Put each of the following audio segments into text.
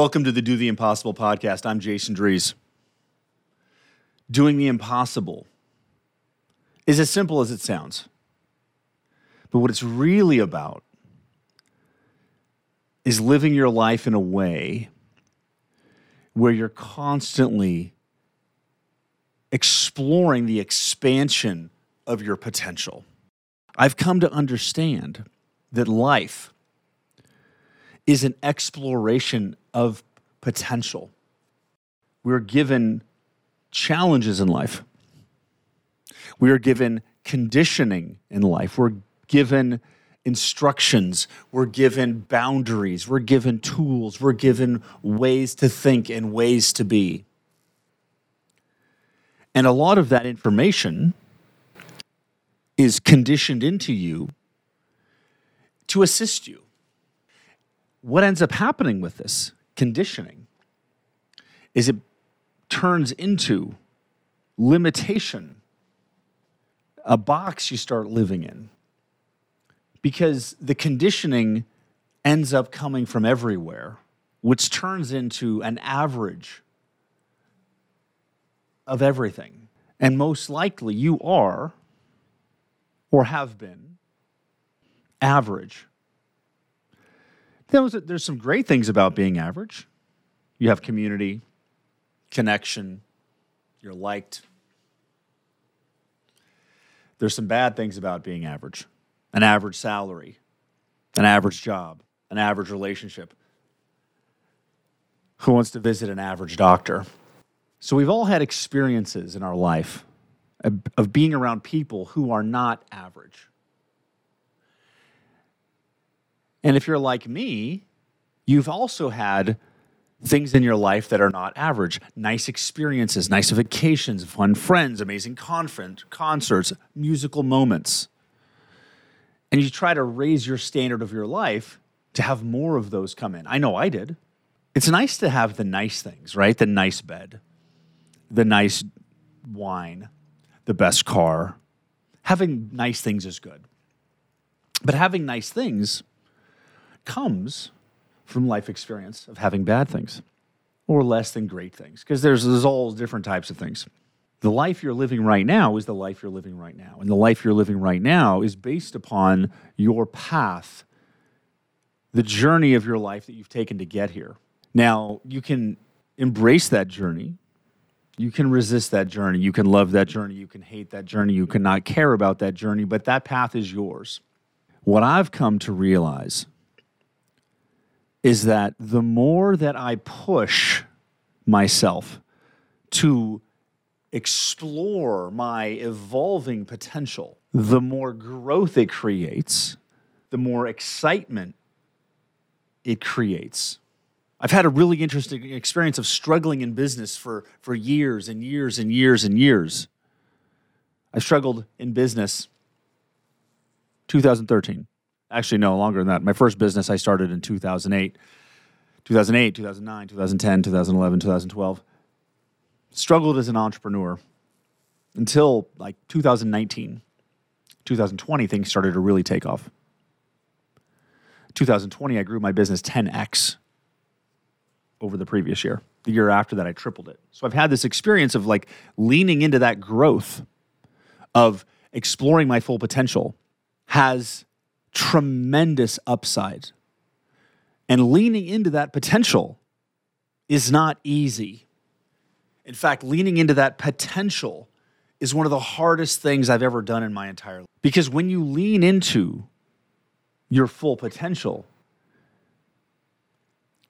Welcome to the Do the Impossible podcast. I'm Jason Drees. Doing the impossible is as simple as it sounds. But what it's really about is living your life in a way where you're constantly exploring the expansion of your potential. I've come to understand that life is an exploration of potential. We're given challenges in life. We are given conditioning in life. We're given instructions. We're given boundaries. We're given tools. We're given ways to think and ways to be. And a lot of that information is conditioned into you to assist you. What ends up happening with this conditioning is it turns into limitation, a box you start living in. Because the conditioning ends up coming from everywhere, which turns into an average of everything. And most likely you are or have been average. There's, there's some great things about being average. You have community, connection, you're liked. There's some bad things about being average an average salary, an average job, an average relationship. Who wants to visit an average doctor? So we've all had experiences in our life of being around people who are not average. And if you're like me, you've also had things in your life that are not average nice experiences, nice vacations, fun friends, amazing conference, concerts, musical moments. And you try to raise your standard of your life to have more of those come in. I know I did. It's nice to have the nice things, right? The nice bed, the nice wine, the best car. Having nice things is good. But having nice things comes from life experience of having bad things or less than great things because there's, there's all different types of things. The life you're living right now is the life you're living right now. And the life you're living right now is based upon your path, the journey of your life that you've taken to get here. Now, you can embrace that journey. You can resist that journey. You can love that journey. You can hate that journey. You cannot care about that journey, but that path is yours. What I've come to realize is that the more that I push myself to explore my evolving potential, the more growth it creates, the more excitement it creates. I've had a really interesting experience of struggling in business for, for years and years and years and years. I struggled in business 2013 actually no longer than that. My first business I started in 2008, 2008, 2009, 2010, 2011, 2012. Struggled as an entrepreneur until like 2019. 2020 things started to really take off. 2020 I grew my business 10x over the previous year. The year after that I tripled it. So I've had this experience of like leaning into that growth of exploring my full potential has tremendous upside. And leaning into that potential is not easy. In fact, leaning into that potential is one of the hardest things I've ever done in my entire life. Because when you lean into your full potential,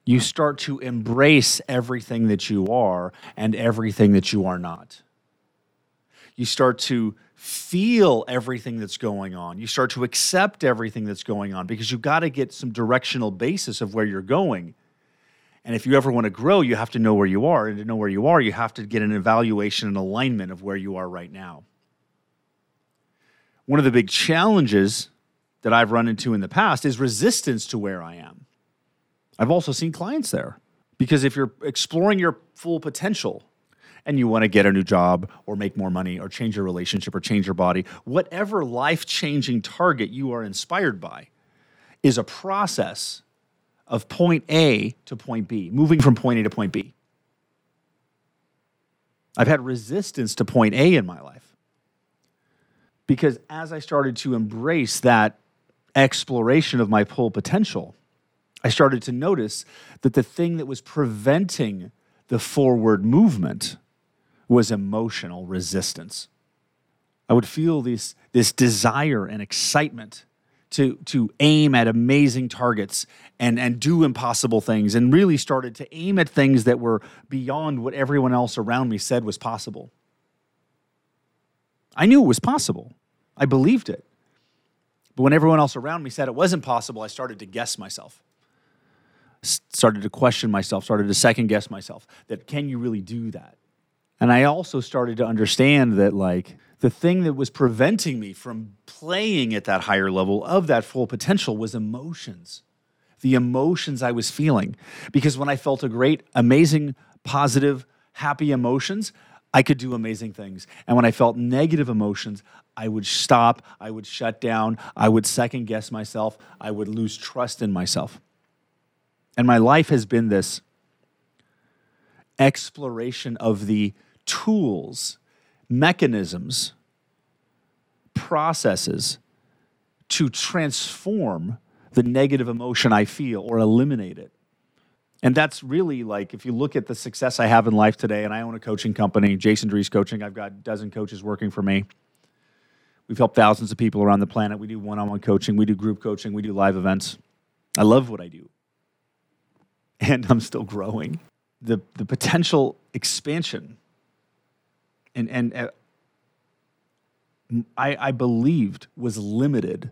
you start to embrace everything that you are and everything that you are not. You start to feel everything that's going on. You start to accept everything that's going on because you've got to get some directional basis of where you're going. And if you ever want to grow, you have to know where you are. And to know where you are, you have to get an evaluation and alignment of where you are right now. One of the big challenges that I've run into in the past is resistance to where I am. I've also seen clients there because if you're exploring your full potential, and you want to get a new job or make more money or change your relationship or change your body, whatever life changing target you are inspired by is a process of point A to point B, moving from point A to point B. I've had resistance to point A in my life. Because as I started to embrace that exploration of my full potential, I started to notice that the thing that was preventing the forward movement was emotional resistance. I would feel this, this desire and excitement to, to aim at amazing targets and, and do impossible things, and really started to aim at things that were beyond what everyone else around me said was possible. I knew it was possible, I believed it. But when everyone else around me said it wasn't possible, I started to guess myself. Started to question myself, started to second guess myself that can you really do that? And I also started to understand that, like, the thing that was preventing me from playing at that higher level of that full potential was emotions. The emotions I was feeling. Because when I felt a great, amazing, positive, happy emotions, I could do amazing things. And when I felt negative emotions, I would stop, I would shut down, I would second guess myself, I would lose trust in myself. And my life has been this exploration of the tools mechanisms, processes to transform the negative emotion I feel or eliminate it. And that's really like if you look at the success I have in life today, and I own a coaching company, Jason Drees Coaching. I've got a dozen coaches working for me. We've helped thousands of people around the planet. We do one on one coaching, we do group coaching, we do live events. I love what I do. And I'm still growing. The, the potential expansion and and uh, I, I believed was limited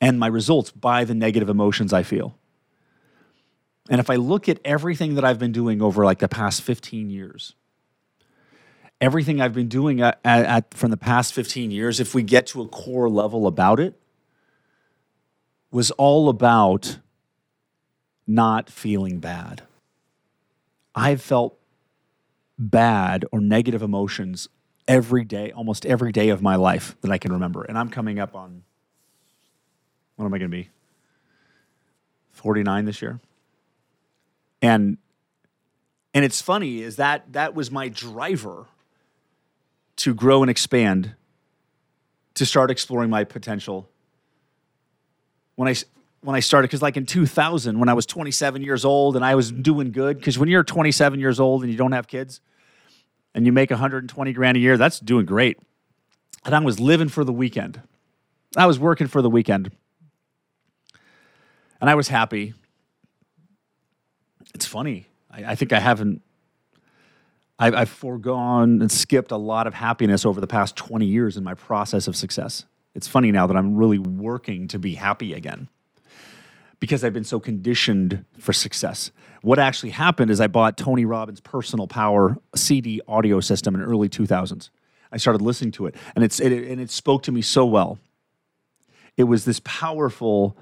and my results by the negative emotions I feel. And if I look at everything that I've been doing over like the past 15 years, everything I've been doing at, at, at, from the past 15 years, if we get to a core level about it, was all about not feeling bad. I've felt bad or negative emotions every day, almost every day of my life that I can remember. And I'm coming up on, what am I going to be? 49 this year. And and it's funny is that that was my driver to grow and expand to start exploring my potential. When I when I started, because like in 2000, when I was 27 years old and I was doing good, because when you're 27 years old and you don't have kids and you make 120 grand a year, that's doing great. And I was living for the weekend. I was working for the weekend. And I was happy. It's funny. I, I think I haven't, I've, I've foregone and skipped a lot of happiness over the past 20 years in my process of success. It's funny now that I'm really working to be happy again because I've been so conditioned for success. What actually happened is I bought Tony Robbins' Personal Power CD audio system in early 2000s. I started listening to it, and it's it, and it spoke to me so well. It was this powerful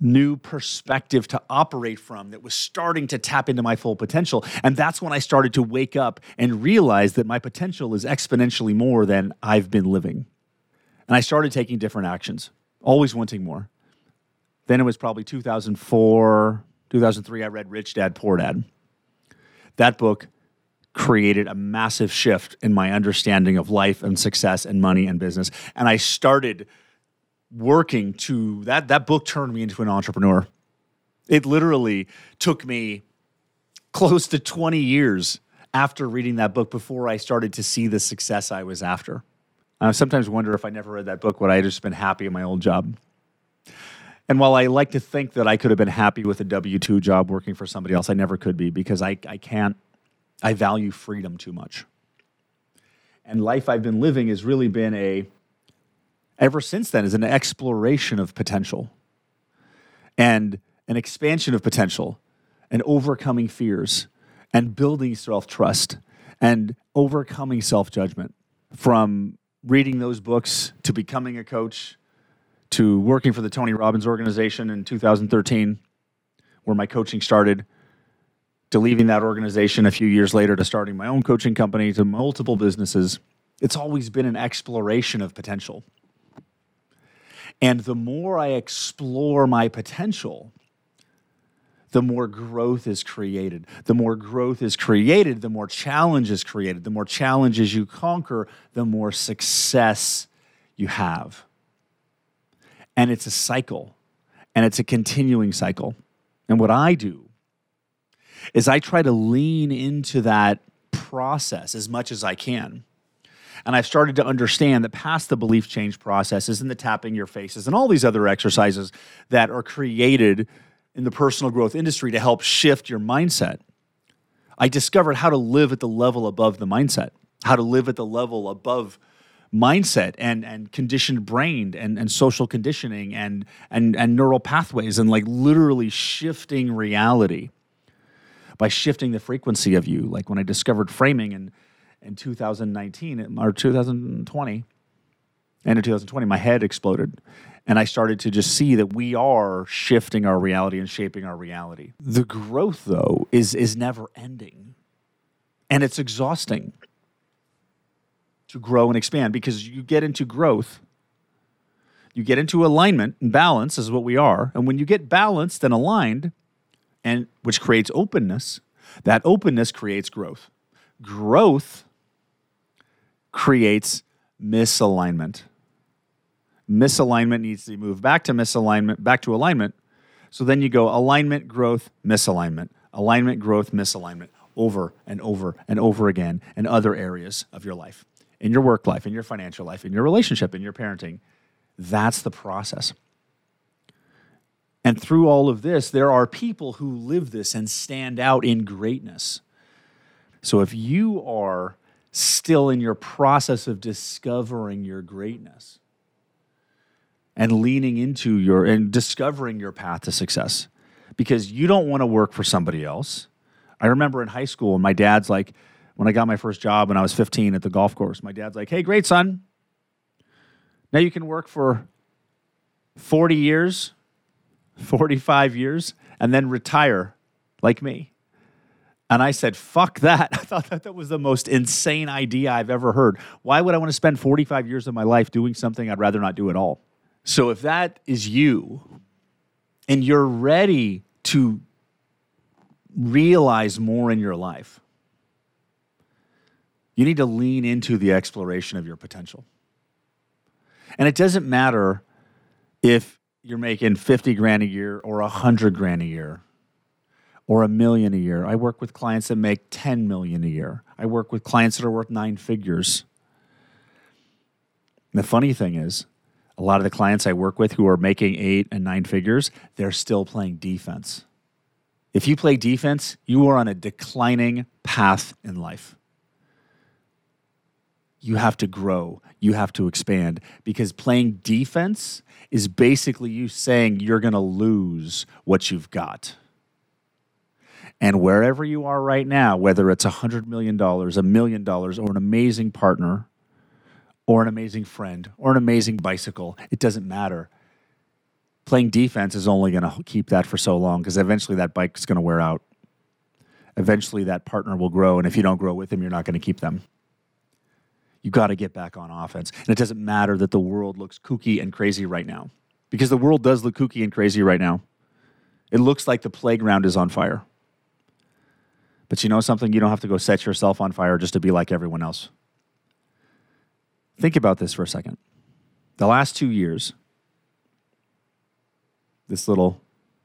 new perspective to operate from that was starting to tap into my full potential. And that's when I started to wake up and realize that my potential is exponentially more than I've been living. And I started taking different actions, always wanting more. Then it was probably 2004, 2003, I read Rich Dad, Poor Dad. That book created a massive shift in my understanding of life and success and money and business. And I started working to that that book turned me into an entrepreneur. It literally took me close to 20 years after reading that book before I started to see the success I was after. I sometimes wonder if I never read that book, would I just been happy in my old job? And while I like to think that I could have been happy with a W 2 job working for somebody else, I never could be because I, I can't, I value freedom too much. And life I've been living has really been a, ever since then, is an exploration of potential and an expansion of potential and overcoming fears and building self trust and overcoming self judgment. From reading those books to becoming a coach to working for the Tony Robbins organization in 2013, where my coaching started, to leaving that organization a few years later to starting my own coaching company to multiple businesses. It's always been an exploration of potential. And the more I explore my potential, the more growth is created. The more growth is created, the more challenge is created. The more challenges you conquer, the more success you have. And it's a cycle, and it's a continuing cycle. And what I do is I try to lean into that process as much as I can. And I've started to understand that past the belief change processes and the tapping your faces and all these other exercises that are created in the personal growth industry to help shift your mindset. I discovered how to live at the level above the mindset, how to live at the level above mindset and and conditioned brain and, and social conditioning and, and and neural pathways and like literally shifting reality by shifting the frequency of you. Like when I discovered framing in, in 2019 or 2020, end of 2020, my head exploded and I started to just see that we are shifting our reality and shaping our reality. The growth, though, is, is never ending. And it's exhausting to grow and expand because you get into growth, you get into alignment and balance, is what we are. And when you get balanced and aligned, and which creates openness, that openness creates growth. Growth creates misalignment misalignment needs to move back to misalignment, back to alignment. So then you go alignment, growth, misalignment, alignment, growth, misalignment over and over and over again in other areas of your life, in your work life, in your financial life, in your relationship, in your parenting. That's the process. And through all of this, there are people who live this and stand out in greatness. So if you are still in your process of discovering your greatness, and leaning into your and discovering your path to success because you don't want to work for somebody else. I remember in high school, my dad's like, when I got my first job when I was 15 at the golf course, my dad's like, hey, great, son. Now you can work for 40 years, 45 years, and then retire like me. And I said, fuck that. I thought that, that was the most insane idea I've ever heard. Why would I want to spend 45 years of my life doing something I'd rather not do at all? So if that is you and you're ready to realize more in your life, you need to lean into the exploration of your potential. And it doesn't matter if you're making 50 grand a year or 100 grand a year or a million a year. I work with clients that make 10 million a year. I work with clients that are worth nine figures. And the funny thing is, a lot of the clients I work with who are making eight and nine figures, they're still playing defense. If you play defense, you are on a declining path in life. You have to grow, you have to expand because playing defense is basically you saying you're going to lose what you've got. And wherever you are right now, whether it's $100 million, a million dollars, or an amazing partner, or an amazing friend or an amazing bicycle. It doesn't matter. Playing defense is only going to keep that for so long because eventually that bike is going to wear out. Eventually that partner will grow. And if you don't grow with them, you're not going to keep them. You got to get back on offense. And it doesn't matter that the world looks kooky and crazy right now because the world does look kooky and crazy right now. It looks like the playground is on fire. But you know something? You don't have to go set yourself on fire just to be like everyone else. Think about this for a second. The last two years, this little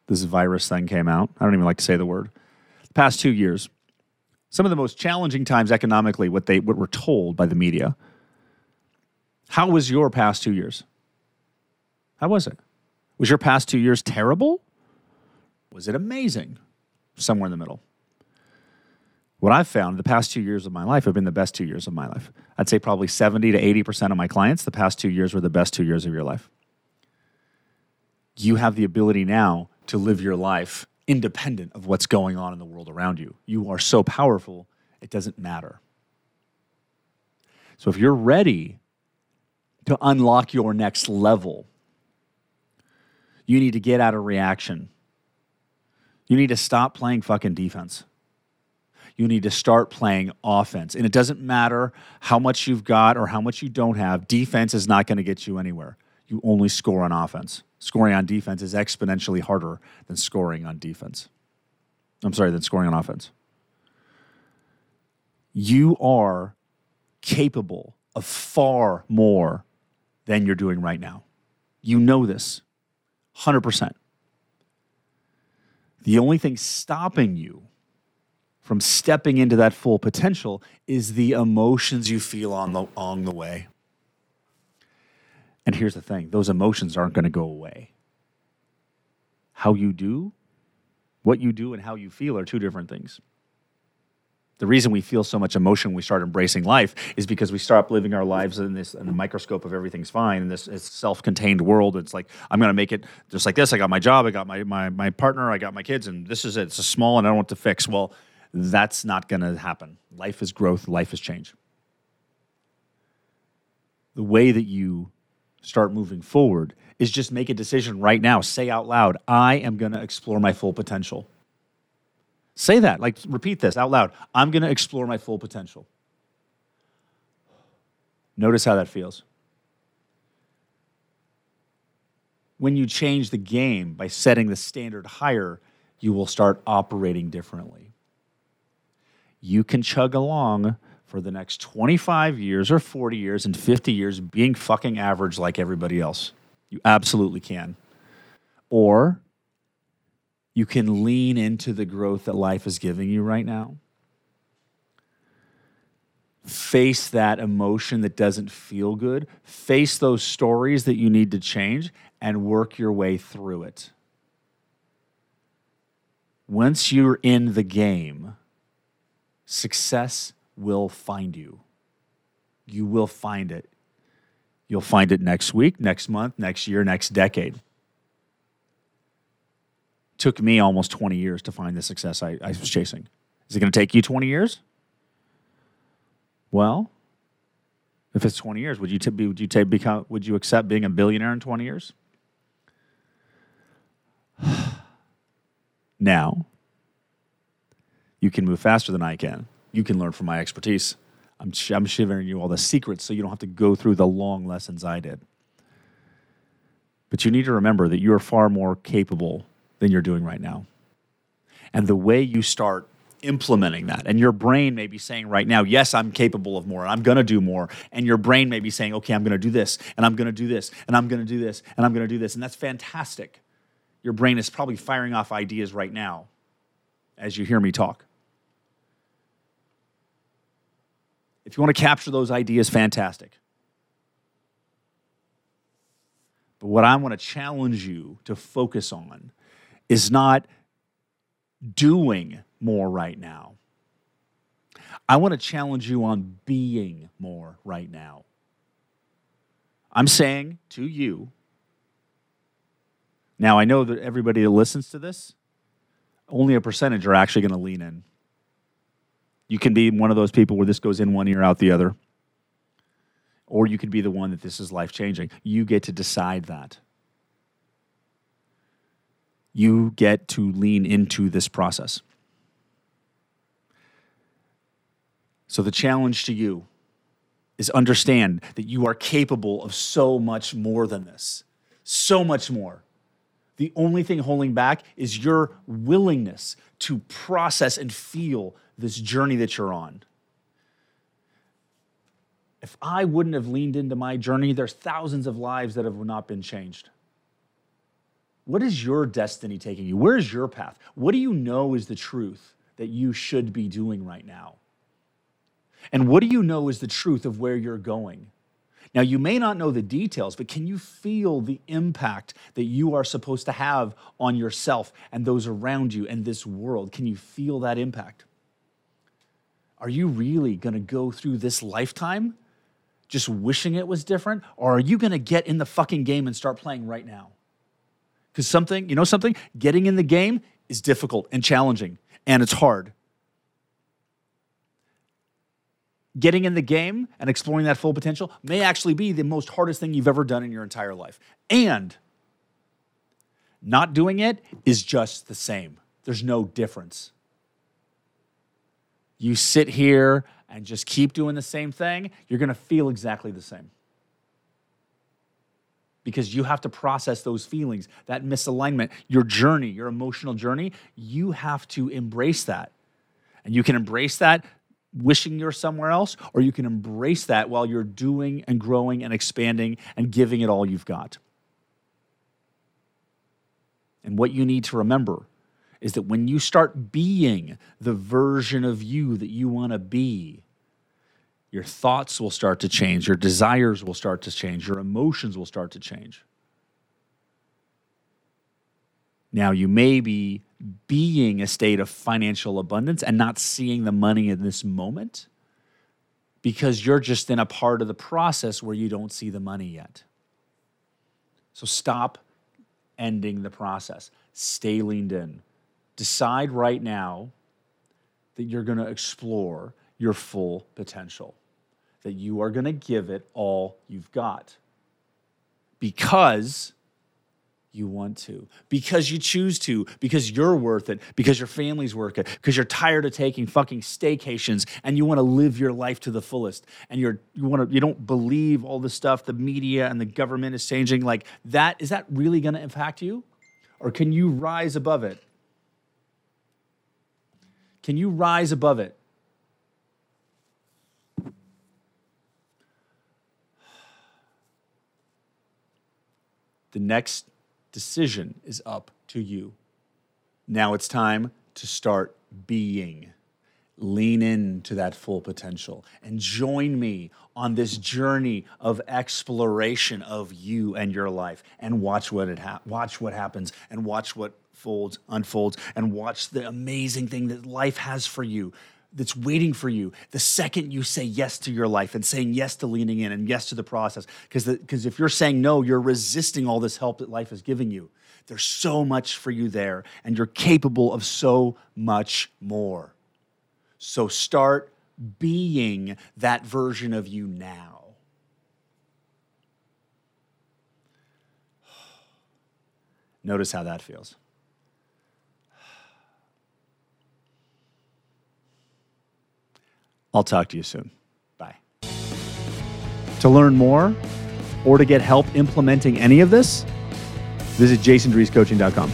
this virus thing came out. I don't even like to say the word. The past two years, some of the most challenging times economically, what they what were told by the media. How was your past two years? How was it? Was your past two years terrible? Was it amazing? Somewhere in the middle what I've found the past two years of my life have been the best two years of my life. I'd say probably 70 to 80% of my clients, the past two years were the best two years of your life. You have the ability now to live your life independent of what's going on in the world around you. You are so powerful, it doesn't matter. So if you're ready to unlock your next level, you need to get out of reaction. You need to stop playing fucking defense you need to start playing offense. And it doesn't matter how much you've got or how much you don't have, defense is not going to get you anywhere. You only score on offense. Scoring on defense is exponentially harder than scoring on defense. I'm sorry, than scoring on offense. You are capable of far more than you're doing right now. You know this 100%. The only thing stopping you from stepping into that full potential is the emotions you feel on the, along the way. And here's the thing those emotions aren't going to go away. How you do, what you do, and how you feel are two different things. The reason we feel so much emotion when we start embracing life is because we start living our lives in this in the microscope of everything's fine in this, this self-contained world. It's like I'm gonna make it just like this. I got my job, I got my, my my partner, I got my kids, and this is it. It's a small and I don't want to fix. Well, that's not gonna happen. Life is growth, life is change. The way that you start moving forward is just make a decision right now. Say out loud, I am going to explore my full potential. Say that, like repeat this out loud. I'm going to explore my full potential. Notice how that feels. When you change the game by setting the standard higher, you will start operating differently. You can chug along for the next 25 years or 40 years and 50 years being fucking average like everybody else. You absolutely can. Or you can lean into the growth that life is giving you right now. Face that emotion that doesn't feel good. Face those stories that you need to change and work your way through it. Once you're in the game, success will find you. You will find it. You'll find it next week, next month, next year, next decade. Took me almost 20 years to find the success I, I was chasing. Is it going to take you 20 years? Well, if it's 20 years, would you t- would you take become would you accept being a billionaire in 20 years? now, you can move faster than I can you can learn from my expertise. I'm, sh- I'm shivering you all the secrets so you don't have to go through the long lessons I did. But you need to remember that you are far more capable than you're doing right now. And the way you start implementing that, and your brain may be saying right now, yes, I'm capable of more, and I'm gonna do more. And your brain may be saying, okay, I'm gonna do this, and I'm gonna do this, and I'm gonna do this, and I'm gonna do this. And that's fantastic. Your brain is probably firing off ideas right now as you hear me talk. If you want to capture those ideas, fantastic. But what I want to challenge you to focus on is not doing more right now. I want to challenge you on being more right now. I'm saying to you, now I know that everybody that listens to this, only a percentage are actually going to lean in. You can be one of those people where this goes in one ear, out the other. Or you could be the one that this is life changing. You get to decide that. You get to lean into this process. So, the challenge to you is understand that you are capable of so much more than this. So much more. The only thing holding back is your willingness to process and feel this journey that you're on. If I wouldn't have leaned into my journey, there's thousands of lives that have not been changed. What is your destiny taking you? Where is your path? What do you know is the truth that you should be doing right now? And what do you know is the truth of where you're going? Now, you may not know the details, but can you feel the impact that you are supposed to have on yourself and those around you and this world? Can you feel that impact? Are you really going to go through this lifetime just wishing it was different? Or are you going to get in the fucking game and start playing right now? Because something, you know something? Getting in the game is difficult and challenging, and it's hard. Getting in the game and exploring that full potential may actually be the most hardest thing you've ever done in your entire life. And not doing it is just the same, there's no difference you sit here and just keep doing the same thing, you're going to feel exactly the same. because you have to process those feelings, that misalignment, your journey, your emotional journey. You have to embrace that. And you can embrace that wishing you're somewhere else, or you can embrace that while you're doing and growing and expanding and giving it all you've got. And what you need to remember is that when you start being the version of you that you want to be, your thoughts will start to change, your desires will start to change, your emotions will start to change. Now, you may be being a state of financial abundance and not seeing the money in this moment because you're just in a part of the process where you don't see the money yet. So stop ending the process. Stay leaned in. Decide right now that you're going to explore your full potential, that you are going to give it all you've got. Because you want to, because you choose to, because you're worth it, because your family's worth it, because you're tired of taking fucking staycations and you want to live your life to the fullest, and you're you want to you don't believe all the stuff the media and the government is changing. Like that, is that really going to impact you, or can you rise above it? Can you rise above it? The next decision is up to you. Now it's time to start being. Lean into that full potential and join me on this journey of exploration of you and your life and watch what it ha- watch what happens and watch what folds unfolds and watch the amazing thing that life has for you that's waiting for you the second you say yes to your life and saying yes to leaning in and yes to the process. Because because if you're saying no, you're resisting all this help that life is giving you. There's so much for you there, and you're capable of so much more. So start being that version of you now. Notice how that feels. I'll talk to you soon. Bye. To learn more or to get help implementing any of this, visit jasondreescoaching.com.